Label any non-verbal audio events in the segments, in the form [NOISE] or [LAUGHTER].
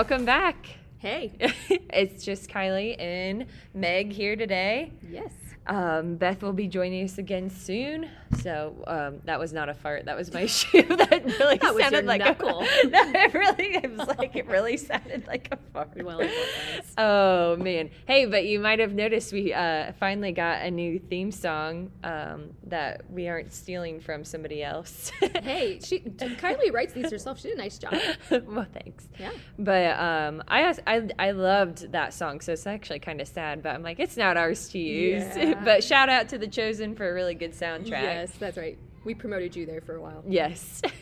Welcome back. Hey. [LAUGHS] it's just Kylie and Meg here today. Yes. Um, Beth will be joining us again soon. So um, that was not a fart. That was my [LAUGHS] shoe. [LAUGHS] that really That sounded like knuckle. a. [LAUGHS] No, it really. It was like it really sounded like a fart. Well. Oh man! Hey, but you might have noticed we uh, finally got a new theme song um, that we aren't stealing from somebody else. Hey, she Kylie writes these herself. She did a nice job. well, thanks. Yeah. But um, I, I I loved that song, so it's actually kind of sad. But I'm like, it's not ours to use. Yeah. But shout out to the Chosen for a really good soundtrack. Yes, that's right. We promoted you there for a while. Yes. [LAUGHS]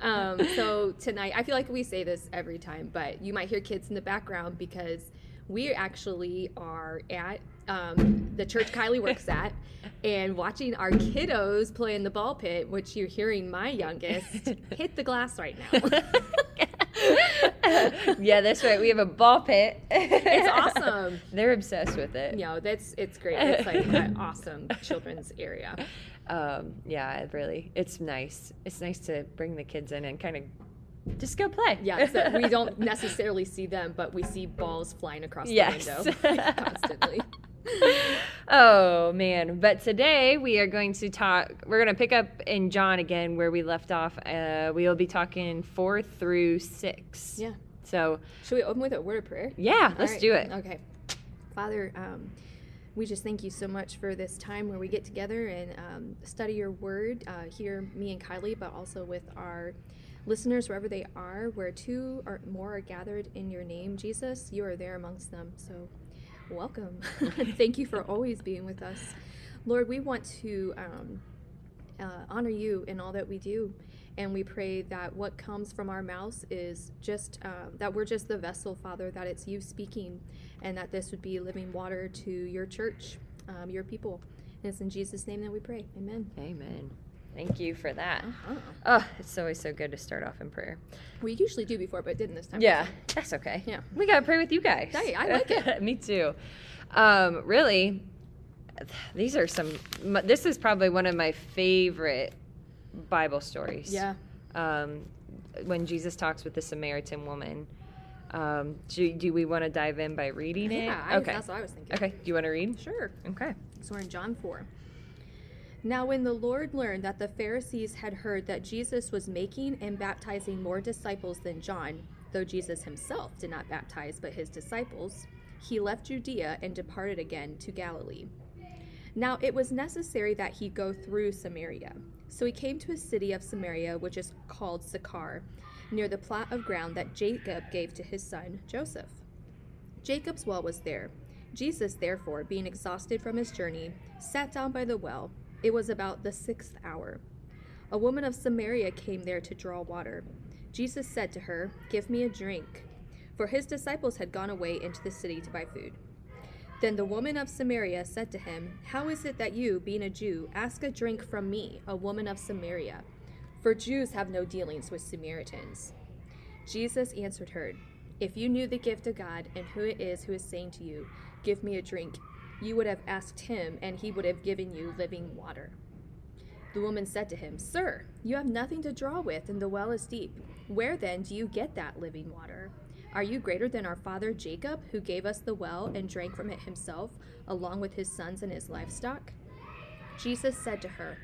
Um, so tonight, I feel like we say this every time, but you might hear kids in the background because we actually are at um, the church Kylie works at [LAUGHS] and watching our kiddos play in the ball pit, which you're hearing my youngest [LAUGHS] hit the glass right now. [LAUGHS] yeah, that's right. We have a ball pit. It's awesome. [LAUGHS] They're obsessed with it. know, that's it's great. It's like an [LAUGHS] awesome children's area. Um, yeah, it really, it's nice. It's nice to bring the kids in and kind of just go play. Yeah, so we don't necessarily see them, but we see balls flying across Yes. the window constantly. Oh man! But today we are going to talk. We're going to pick up in John again where we left off. Uh, we will be talking four through six. Yeah. So Should we open with a word of prayer? yeah, let's right. do it. Okay. Father, um, we just thank you so much for this time where we get together and um, study your word uh, here, me and Kylie, but also with our listeners wherever they are, where two or more are gathered in your name, Jesus, you are there amongst them. So welcome. [LAUGHS] thank you for always being with us. Lord, we want to um, uh, honor you in all that we do. And we pray that what comes from our mouths is just uh, that we're just the vessel, Father, that it's you speaking, and that this would be living water to your church, um, your people. And it's in Jesus' name that we pray. Amen. Amen. Thank you for that. Uh-huh. Oh, it's always so good to start off in prayer. We usually do before, but didn't this time. Yeah, that's okay. Yeah. we gotta pray with you guys. Hey, I like it. [LAUGHS] Me too. Um, really, these are some. This is probably one of my favorite Bible stories. Yeah. Um, when Jesus talks with the Samaritan woman. Um, do, do we want to dive in by reading it? Yeah, I, okay. that's what I was thinking. Okay. Do you want to read? Sure. Okay. So we're in John 4. Now, when the Lord learned that the Pharisees had heard that Jesus was making and baptizing more disciples than John, though Jesus himself did not baptize but his disciples, he left Judea and departed again to Galilee. Now, it was necessary that he go through Samaria. So he came to a city of Samaria, which is called Sychar, near the plot of ground that Jacob gave to his son Joseph. Jacob's well was there. Jesus, therefore, being exhausted from his journey, sat down by the well. It was about the sixth hour. A woman of Samaria came there to draw water. Jesus said to her, Give me a drink. For his disciples had gone away into the city to buy food. Then the woman of Samaria said to him, How is it that you, being a Jew, ask a drink from me, a woman of Samaria? For Jews have no dealings with Samaritans. Jesus answered her, If you knew the gift of God and who it is who is saying to you, Give me a drink, you would have asked him, and he would have given you living water. The woman said to him, Sir, you have nothing to draw with, and the well is deep. Where then do you get that living water? Are you greater than our father Jacob, who gave us the well and drank from it himself, along with his sons and his livestock? Jesus said to her,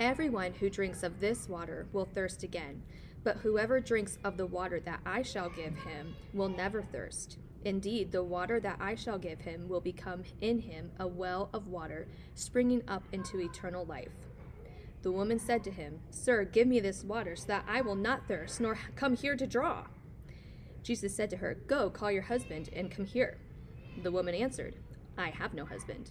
Everyone who drinks of this water will thirst again, but whoever drinks of the water that I shall give him will never thirst. Indeed, the water that I shall give him will become in him a well of water springing up into eternal life. The woman said to him, Sir, give me this water so that I will not thirst, nor come here to draw. Jesus said to her, Go, call your husband, and come here. The woman answered, I have no husband.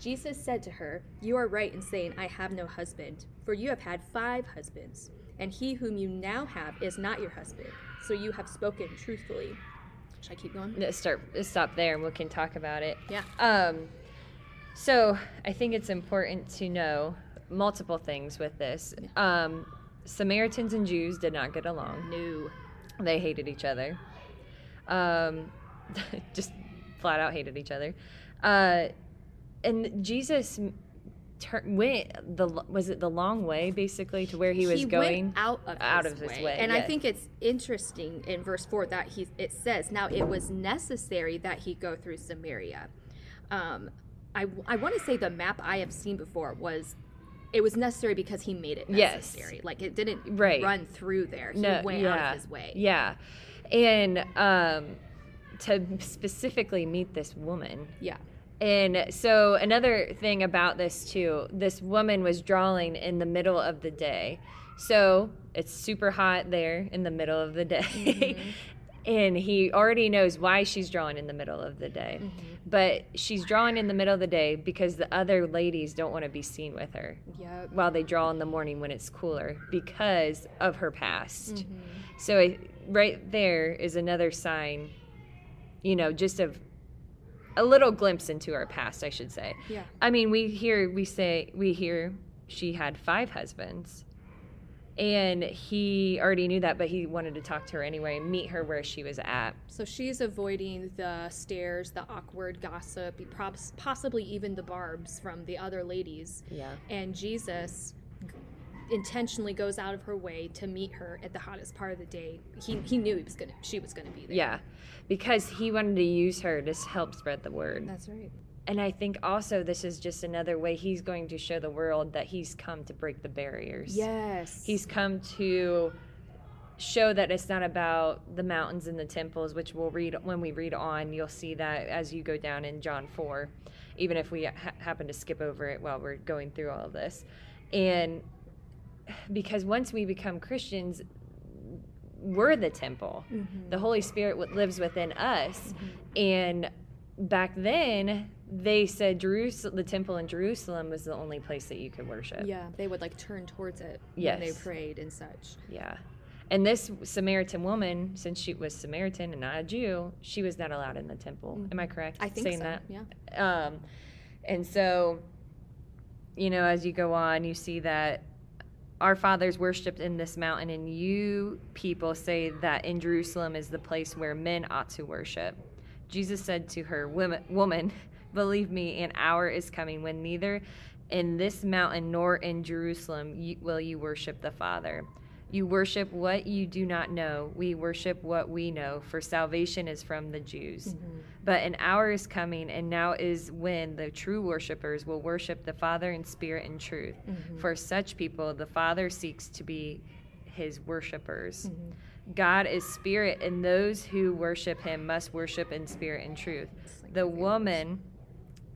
Jesus said to her, You are right in saying, I have no husband, for you have had five husbands, and he whom you now have is not your husband. So you have spoken truthfully. Should I keep going? Let's start. Let's stop there, and we can talk about it. Yeah. Um, so I think it's important to know multiple things with this. Um, Samaritans and Jews did not get along. No. They hated each other. Um, [LAUGHS] just flat out hated each other. Uh, and Jesus tur- went the was it the long way basically to where he was going went out of out his of his way. way, and I think it's interesting in verse four that he it says now it was necessary that he go through Samaria. Um, I I want to say the map I have seen before was. It was necessary because he made it Yes. necessary. Like it didn't Right. run through there. He no, went yeah, out of his way. Yeah, and um, to specifically meet this woman. Yeah. And so another thing about this too, this woman was drawing in the middle of the day. So it's super hot there in the middle of the day. Mm-hmm. [LAUGHS] and he already knows why she's drawing in the middle of the day. Mm-hmm. But she's drawing in the middle of the day because the other ladies don't want to be seen with her Yep. while they draw in the morning when it's cooler because of her past. Mm-hmm. So I, right there is another sign, you know, just of a little glimpse into our past, I should say. Yeah. I mean, we hear we say we hear she had five husbands. And he already knew that, but he wanted to talk to her anyway, meet her where she was at. So she's avoiding the stares, the awkward gossip, possibly even the barbs from the other ladies. Yeah. And Jesus intentionally goes out of her way to meet her at the hottest part of the day. He, he knew he was gonna she was gonna be there. Yeah. Because he wanted to use her to help spread the word. That's right. And I think also this is just another way he's going to show the world that he's come to break the barriers. Yes. He's come to show that it's not about the mountains and the temples, which we'll read when we read on. You'll see that as you go down in John 4, even if we ha- happen to skip over it while we're going through all of this. And because once we become Christians, we're the temple. Mm-hmm. The Holy Spirit lives within us. Mm-hmm. And back then, they said Jerusalem, the temple in Jerusalem was the only place that you could worship. yeah, they would like turn towards it when they prayed and such. Yeah. And this Samaritan woman, since she was Samaritan and not a Jew, she was not allowed in the temple. Mm-hmm. Am I correct? I think saying so. that? Yeah. Um, and so, you know, as you go on, you see that our fathers worshipped in this mountain, and you people say that in Jerusalem is the place where men ought to worship. Jesus said to her, Woman, [LAUGHS] believe me, an hour is coming when neither in this mountain nor in Jerusalem will you worship the Father. You worship what you do not know. We worship what we know, for salvation is from the Jews. But an hour is coming, and now is when the true worshipers will worship the Father in spirit and truth. For such people, the Father seeks to be his worshipers. God is spirit, and those who worship him must worship in spirit and truth. The woman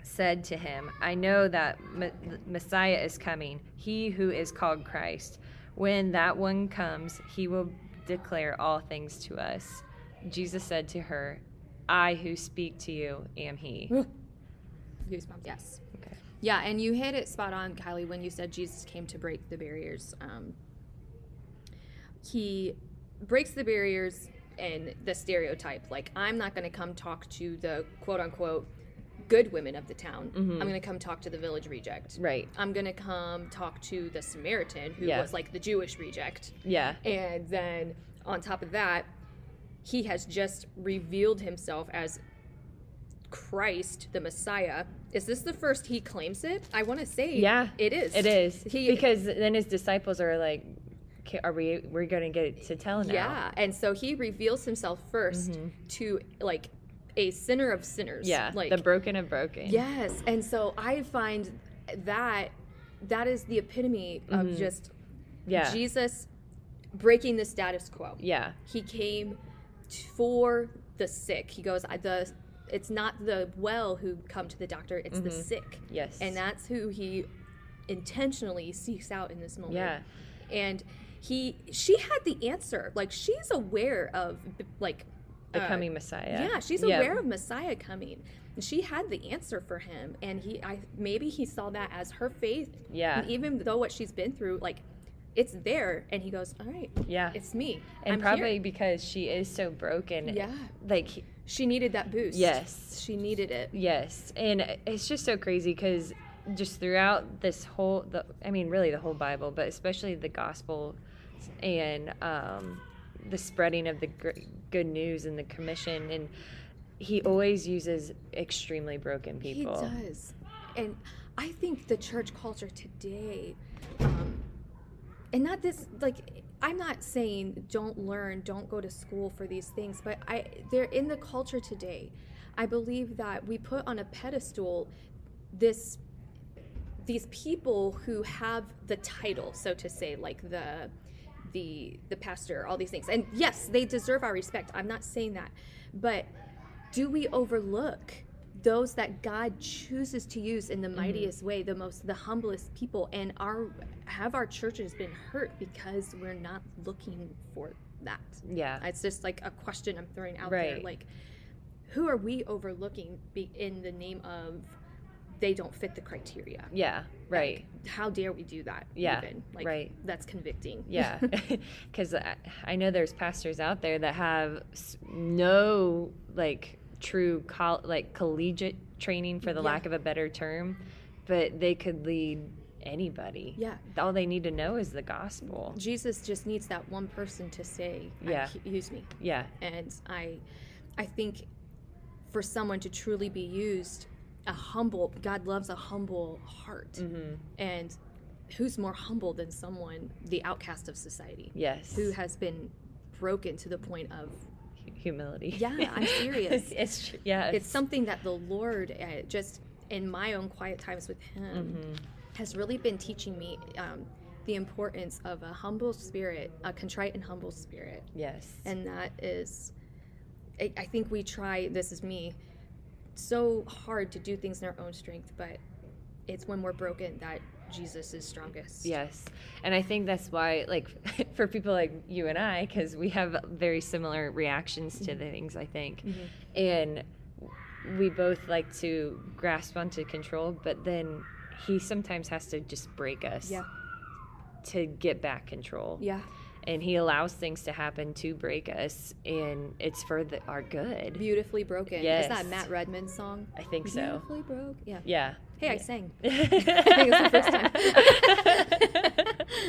said to him, I know that M- Messiah is coming, he who is called Christ. When that one comes, he will declare all things to us. Jesus said to her, I who speak to you am he. Goosebumps. Yes. Okay. Yeah, and you hit it spot on, Kylie, when you said Jesus came to break the barriers. Um, he breaks the barriers and the stereotype. Like, I'm not going to come talk to the quote unquote good women of the town. I'm mm-hmm. going to come talk to the village reject. Right. I'm going to come talk to the Samaritan, who Yeah. was like the Jewish reject. Yeah. And then on top of that, he has just revealed himself as Christ, the Messiah. Is this the first he claims it? I want to say Yeah. it is. It is. He- because then his disciples are like, are we we're going to get to tell now? Yeah, and so he reveals himself 1st mm-hmm. to like a sinner of sinners. Mm-hmm. Yeah. like the broken of broken. yes, and so I find that that is the epitome of just Mm-hmm. Yeah. Jesus breaking the status quo. Yeah. he came for the sick. He goes, I, the it's not the well who come to the doctor; it's the sick. Mm-hmm. Yes. and that's who he intentionally seeks out in this moment. Yeah. and he, she had the answer. Like she's aware of like The uh, coming Messiah. Yeah, she's Yeah. aware of Messiah coming. And she had the answer for him, and he, I maybe he saw that as her faith. Yeah. and even though what she's been through, like. It's there, and he goes, "All right, Yeah. it's me." and I'm probably here." because she is so broken. Yeah. Like She needed that boost. Yes. She needed it. Yes, and it's just so crazy because just throughout this whole, the, I mean, really the whole Bible, but especially the gospel and um, the spreading of the gr- good news and the commission, and he always uses extremely broken people. He does. And I think the church culture today, um, and not this like I'm not saying don't learn, don't go to school for these things, but I they're in the culture today. I believe that we put on a pedestal this these people who have the title, so to say, like the the the pastor, all these things. And yes, they deserve our respect. I'm not saying that. But do we overlook those that God chooses to use in the Mm-hmm. mightiest way, the most the humblest people and our have our churches been hurt because we're not looking for that. Yeah. It's just like a question I'm throwing out there like who are we overlooking be, in the name of they don't fit the criteria? Yeah. Right. Like, how dare we do that? Yeah, Even? Like, right. That's convicting. Yeah, [LAUGHS] [LAUGHS] because I, know there's pastors out there that have no like true col- like collegiate training, for the Yeah. lack of a better term, but they could lead anybody. Yeah. all they need to know is the gospel. Jesus just needs that one person to say, Yeah. Use me. Yeah, And I, I think for someone to truly be used, a humble, God loves a humble heart. Mm-hmm. And who's more humble than someone, the outcast of society, yes, who has been broken to the point of, humility. Yeah, I'm [LAUGHS] serious. it's yeah, it's something that the Lord, uh, just in my own quiet times with Him, Mhm. has really been teaching me um, the importance of a humble spirit, a contrite and humble spirit. yes, And that is, I, I think we try, this is me, so hard to do things in our own strength, but it's when we're broken that Jesus is strongest. Yes. And I think that's why, like, [LAUGHS] for people like you and I, because we have very similar reactions to the things, I think. Mhm. And we both like to grasp onto control, but then he sometimes has to just break us Yeah. to get back control. Yeah. And he allows things to happen to break us, and it's for the, our good. Beautifully broken. Is Yes. that Matt Redman song? I think so. Beautifully broke. Yeah. Yeah. Hey, I sang. [LAUGHS] [LAUGHS] I think it's the first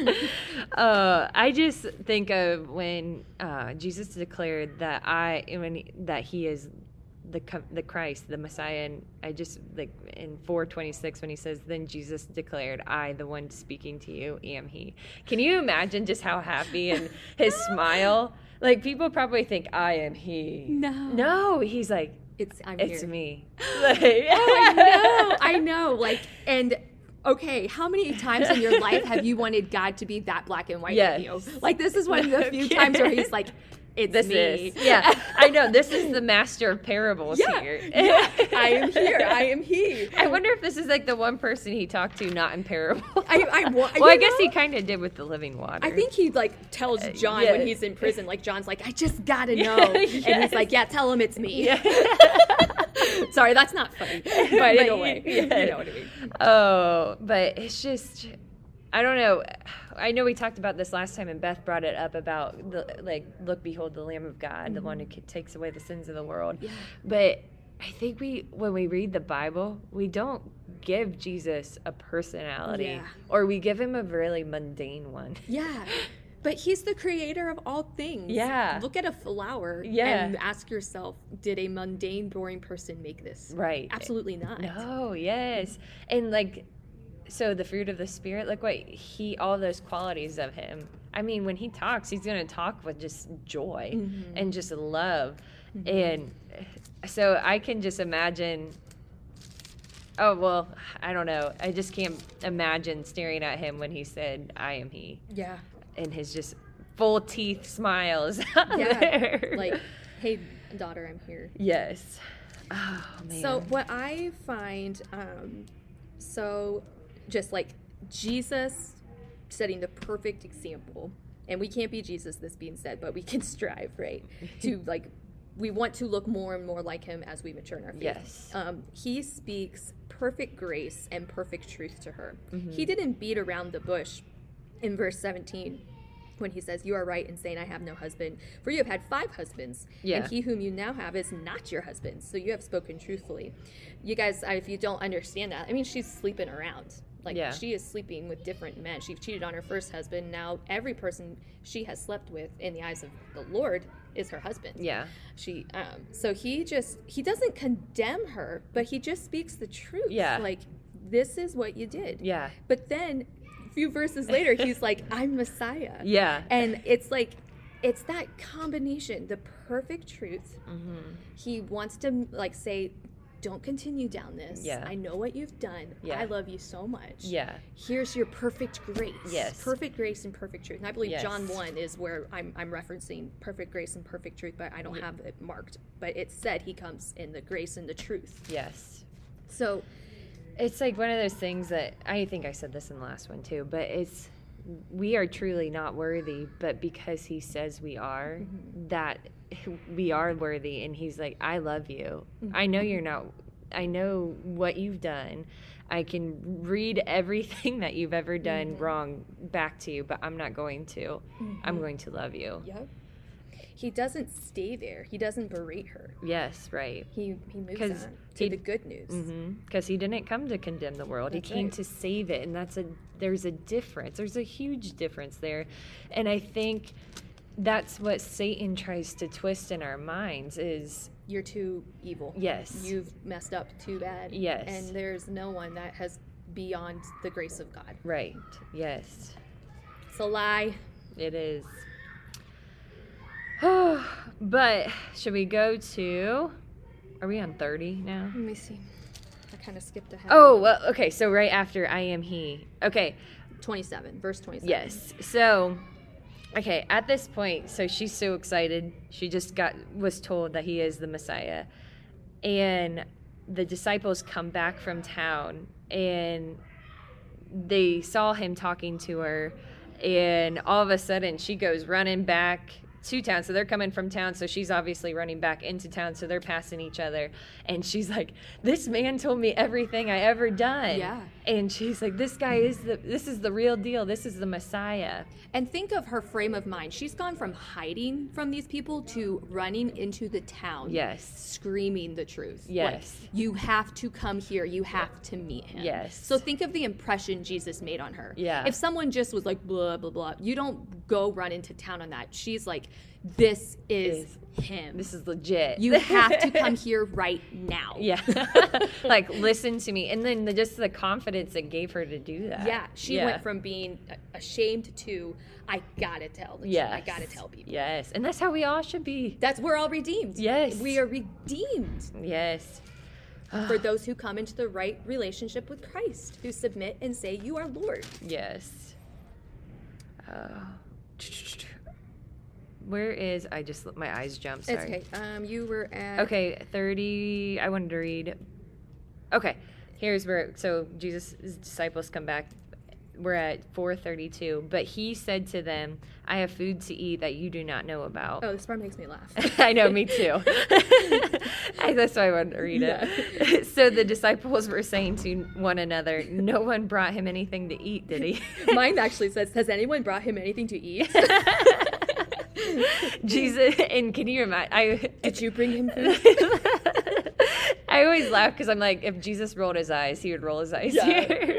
time. [LAUGHS] uh, I just think of when uh, Jesus declared that I when he, that he is the the Christ, the Messiah, and I just like in 426 when he says, "Then Jesus declared, I, the one speaking to you, am He." Can you imagine just how happy and his [LAUGHS] smile? Like people probably think I am He. No. No, he's like, It's I'm it's here. me. [GASPS] [LAUGHS] Oh, I know. I know. Like and okay, how many times in your life have you wanted God to be that black and white Yes. with you? Like this is one of the [LAUGHS] few times where he's like, It's this me. is [LAUGHS] yeah i know this is the master of parables Yeah, here [LAUGHS] yeah. I am here. I am he. [LAUGHS] i wonder if this is like the one person he talked to not in parables I- I wa- well i guess he kind of did with the living water I think he like tells uh, John yeah. when he's in prison, like John's like, I just gotta know. And he's like, Yeah, tell him it's me. Yeah. Sorry, that's not funny. But, in But a way. yeah. You know what I mean. oh but it's just i don't know i know we talked about this last time and beth brought it up about the like look behold the lamb of god the one who mm-hmm. takes away the sins of the world Yeah. but i think we when we read the bible we don't give jesus a personality Yeah. or we give him a really mundane one Yeah. But he's the creator of all things. Yeah. Look at a flower Yeah. and ask yourself, did a mundane, boring person make this? right Absolutely not. No, yes. And like so the fruit of the spirit, like what he all those qualities of him. I mean, when he talks, he's going to talk with just joy Mhm. and just love. Mm-hmm. And so I can just imagine Oh, well, I don't know. I just can't imagine staring at him when he said, "I am he." Yeah. And his just full teeth smiles [LAUGHS] Yeah. there. Like, hey, daughter, I'm here. yes. Oh, man. So what I find um, so just like Jesus setting the perfect example, and we can't be Jesus, this being said, but we can [LAUGHS] strive, right? to [LAUGHS] like, we want to look more and more like him as we mature in our faith. Yes. Um, he speaks perfect grace and perfect truth to her. Mm-hmm. He didn't beat around the bush in verse 17 when he says, You are right in saying, I have no husband, for you have had five husbands, Yeah. and he whom you now have is not your husband. So you have spoken truthfully. You guys, if you don't understand that, I mean, she's sleeping around. Like, Yeah. she is sleeping with different men. She cheated on her first husband. Now, every person she has slept with in the eyes of the Lord is her husband yeah. she um so he just he doesn't condemn her but he just speaks the truth Yeah. like this is what you did. Yeah. But then a few verses later, he's like, [LAUGHS] I'm Messiah. Yeah. And it's like, it's that combination, the perfect truth. Mm-hmm. He wants to like say, don't continue down this. Yeah. I know what you've done. Yeah. I love you so much. Yeah. Here's your perfect grace. Yes. Perfect grace and perfect truth. And I believe Yes. John 1 is where I'm, I'm referencing perfect grace and perfect truth, but I don't have it marked. But it said he comes in the grace and the truth. Yes. So It's like one of those things that I think I said this in the last one too, but it's we are truly not worthy, but because he says we are, mm-hmm. that [LAUGHS] we are worthy and he's like, I love you. I know mm-hmm. you're not I know what you've done. I can read everything [LAUGHS] that you've ever done mm-hmm. wrong back to you, but I'm not going to. I'm mm-hmm. going to love you. Yep. He doesn't stay there. He doesn't berate her. Yes, right. He he moves on to he- the good news. because he didn't come to condemn the world That's he came right. to save it and that's a there's a difference there's a huge difference there and i think that's what satan tries to twist in our minds is You're too evil. yes You've messed up too bad. Yes. And there's no one that has beyond the grace of God. right yes It's a lie. it is [SIGHS] but should we go to are we on 30 now Let me see. I kind of skipped ahead. oh well okay so right after i am he okay 27, verse 27. Yes. So, okay, at this point, so she's so excited. She just got was told that he is the Messiah. And the disciples come back from town and they saw him talking to her and all of a sudden she goes running back to town so they're coming from town so she's obviously running back into town so they're passing each other and she's like this man told me everything i ever done Yeah. and she's like this guy is the this is the real deal this is the messiah And think of her frame of mind. She's gone from hiding from these people to running into the town. yes Screaming the truth. Like, Yes. you have to come here. You have to meet him. Yes. So think of the impression Jesus made on her. Yeah. If someone just was like, blah, blah, blah, you don't go run into town on that. She's like, this is, him. this is legit you have to come [LAUGHS] here right now. yeah [LAUGHS] like listen to me and then the, just the confidence it gave her to do that Yeah, she Yeah. went from being ashamed to I gotta tell the yes. I gotta tell people. yes and that's how we all should be That's we're all redeemed. Yes. we are redeemed yes for [SIGHS] those who come into the right relationship with Christ, who submit and say, "You are Lord." Yes. Uh, where is I just my eyes jumped. Sorry. It's okay. Um, you were at Okay, thirty. I wanted to read. Okay, here's where. So Jesus' disciples come back. We're at four thirty-two. But he said to them, "I have food to eat that you do not know about." Oh, this part makes me laugh. [LAUGHS] I know, me too. [LAUGHS] [LAUGHS] That's why I wanted to read it. so the disciples were saying to one another, "No one brought him anything to eat, did he?" Mine actually says, "Has anyone brought him anything to eat?" [LAUGHS] Jesus, and can you imagine? I Did you bring him food? [LAUGHS] I always laugh because I'm like, if Jesus rolled his eyes, he would roll his eyes Yeah, here.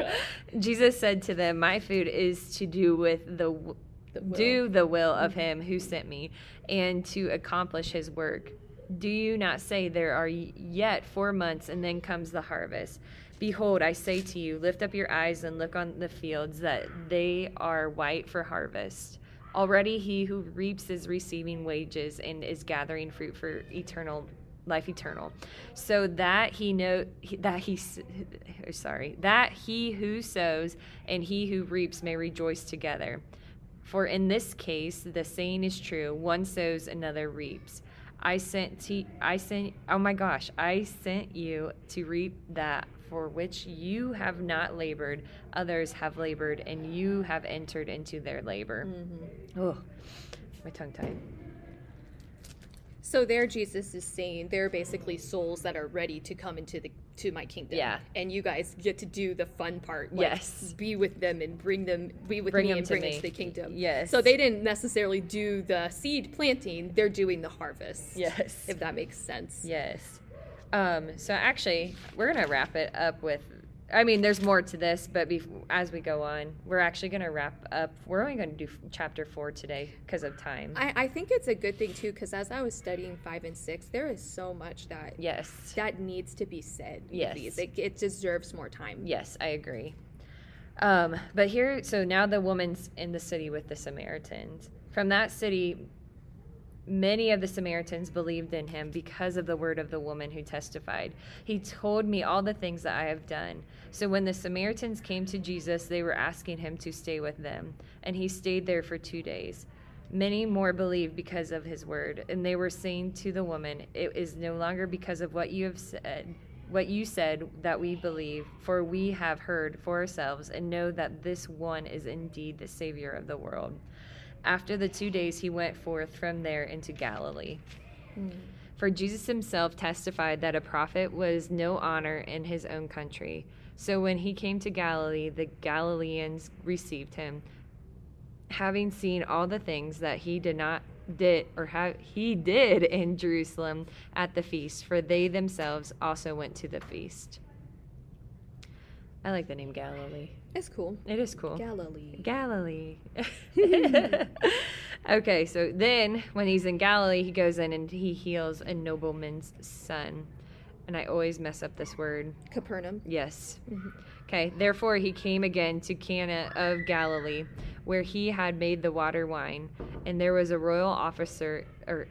yeah. Jesus said to them, "My food is to do with the, w- will. do the will of mm-hmm. Him who sent me, and to accomplish His work. Do you not say there are yet four months, and then comes the harvest?" Behold, I say to you, lift up your eyes and look on the fields, that they are white for harvest. Already he who reaps is receiving wages and is gathering fruit for eternal life eternal. So that he know that he [LAUGHS] oh, sorry, that he who sows and he who reaps may rejoice together. For in this case the saying is true, one sows another reaps. I sent to I sent oh my gosh, I sent you to reap that for which you have not labored, others have labored, and you have entered into their labor. Oh, my tongue tied. So there, Jesus is saying they're basically souls that are ready to come into the to my kingdom. Yeah. and you guys get to do the fun part. Like, Yes. be with them and bring them, be with Bring me and bring me. into the kingdom. Yes. So they didn't necessarily do the seed planting; they're doing the harvest. Yes. if that makes sense. Yes. Um, so actually, we're gonna wrap it up with I mean, there's more to this, but as we go on, we're actually going to wrap up. We're only going to do f- chapter four today because of time. I, I think it's a good thing too, because as I was studying five and six, there is so much that yes. that needs to be said. Yes. It, it deserves more time. Yes, I agree. Um, but here, so now the woman's in the city with the Samaritans. From that city, many of the Samaritans believed in him because of the word of the woman who testified. He told me all the things that I have done. So when the Samaritans came to Jesus, they were asking him to stay with them, and he stayed there for two days. Many more believed because of his word, and they were saying to the woman, It is no longer because of what you have said, what you said that we believe, for we have heard for ourselves and know that this one is indeed the Savior of the world. After the two days, he went forth from there into Galilee. Hmm. For Jesus himself testified that a prophet was no honor in his own country. So when he came to Galilee, the Galileans received him, having seen all the things that he did not did or ha- he did in Jerusalem at the feast, for they themselves also went to the feast. I like the name Galilee. It's cool. It is cool. Galilee. Galilee. [LAUGHS] [LAUGHS] okay, so then when he's in Galilee, he goes in and he heals a nobleman's son. And I always mess up this word. Capernaum. Yes. Mm-hmm. Okay, therefore he came again to Cana of Galilee, where he had made the water wine. And there was a royal officer or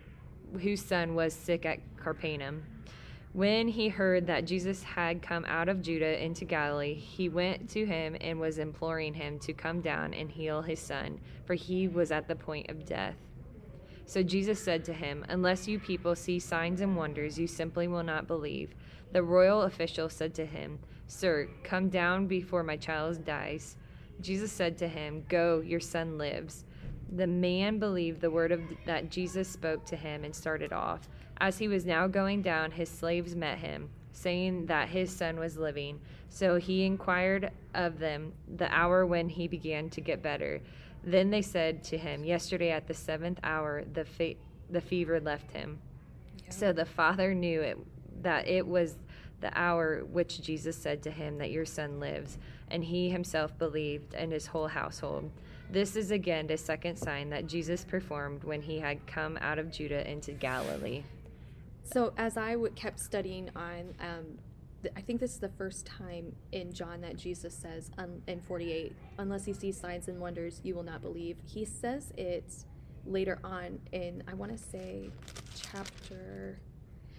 whose son was sick at Capernaum. When he heard that Jesus had come out of Judah into Galilee, he went to him and was imploring him to come down and heal his son, for he was at the point of death. So Jesus said to him, Unless you people see signs and wonders, you simply will not believe. The royal official said to him, Sir, come down before my child dies. Jesus said to him, Go, your son lives. The man believed the word of that Jesus spoke to him and started off. As he was now going down, his slaves met him, saying that his son was living. So he inquired of them the hour when he began to get better. Then they said to him, Yesterday at the seventh hour, the, fe- the fever left him. So the father knew it, that it was the hour which Jesus said to him that your son lives, and he himself believed, and his whole household. This is again the second sign that Jesus performed when he had come out of Judah into Galilee. So as I w- kept studying on, um, th- I think this is the first time in John that Jesus says in 48, unless you see signs and wonders, you will not believe. He says it later on in, I want to say, chapter.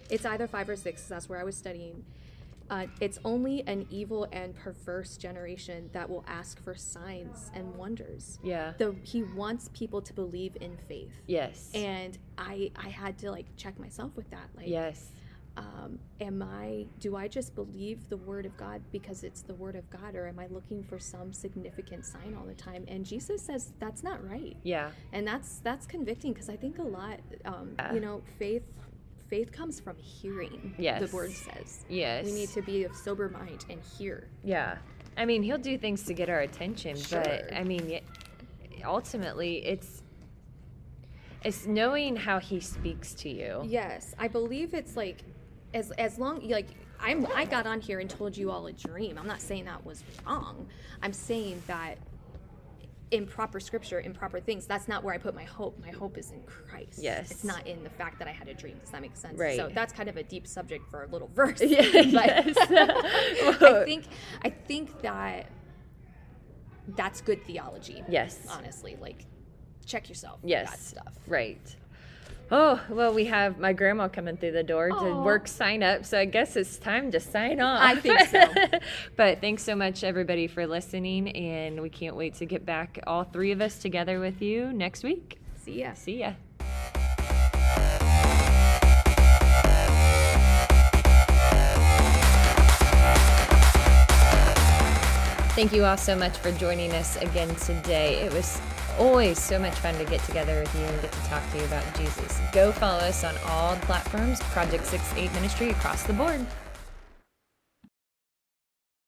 It's either five or six. That's where I was studying. Uh, it's only an evil and perverse generation that will ask for signs and wonders. Yeah. The, he wants people to believe in faith Yes. and i i had to like check myself with that like yes. um am i do i just believe the word of god because it's the word of god or am i looking for some significant sign all the time and jesus says that's not right Yeah. and that's that's convicting because i think a lot um Yeah. you know faith faith comes from hearing Yes. the word says Yes. we need to be of sober mind and hear Yeah. I mean, he'll do things to get our attention, Sure. but I mean, ultimately, it's it's knowing how he speaks to you. Yes, I believe it's like as as long like I'm I got on here and told you all a dream. I'm not saying that was wrong. I'm saying that in proper scripture, improper things, that's not where I put my hope. My hope is in Christ. Yes. It's not in the fact that I had a dream. Does that make sense? Right. So that's kind of a deep subject for a little [LAUGHS] verse. [LAUGHS] Yeah, yes. I think I think that that's good theology. Yes. Honestly. Like check yourself. Yes. That stuff. Right. Oh, well, we have my grandma coming through the door to Aw. work sign up, so I guess it's time to sign off. I think so. [LAUGHS] but thanks so much, everybody, for listening, and we can't wait to get back, all three of us, together with you next week. See ya. See ya. Thank you all so much for joining us again today. It was always so much fun to get together with you and get to talk to you about Jesus. Go follow us on all platforms, Project 6 8 Ministry across the board.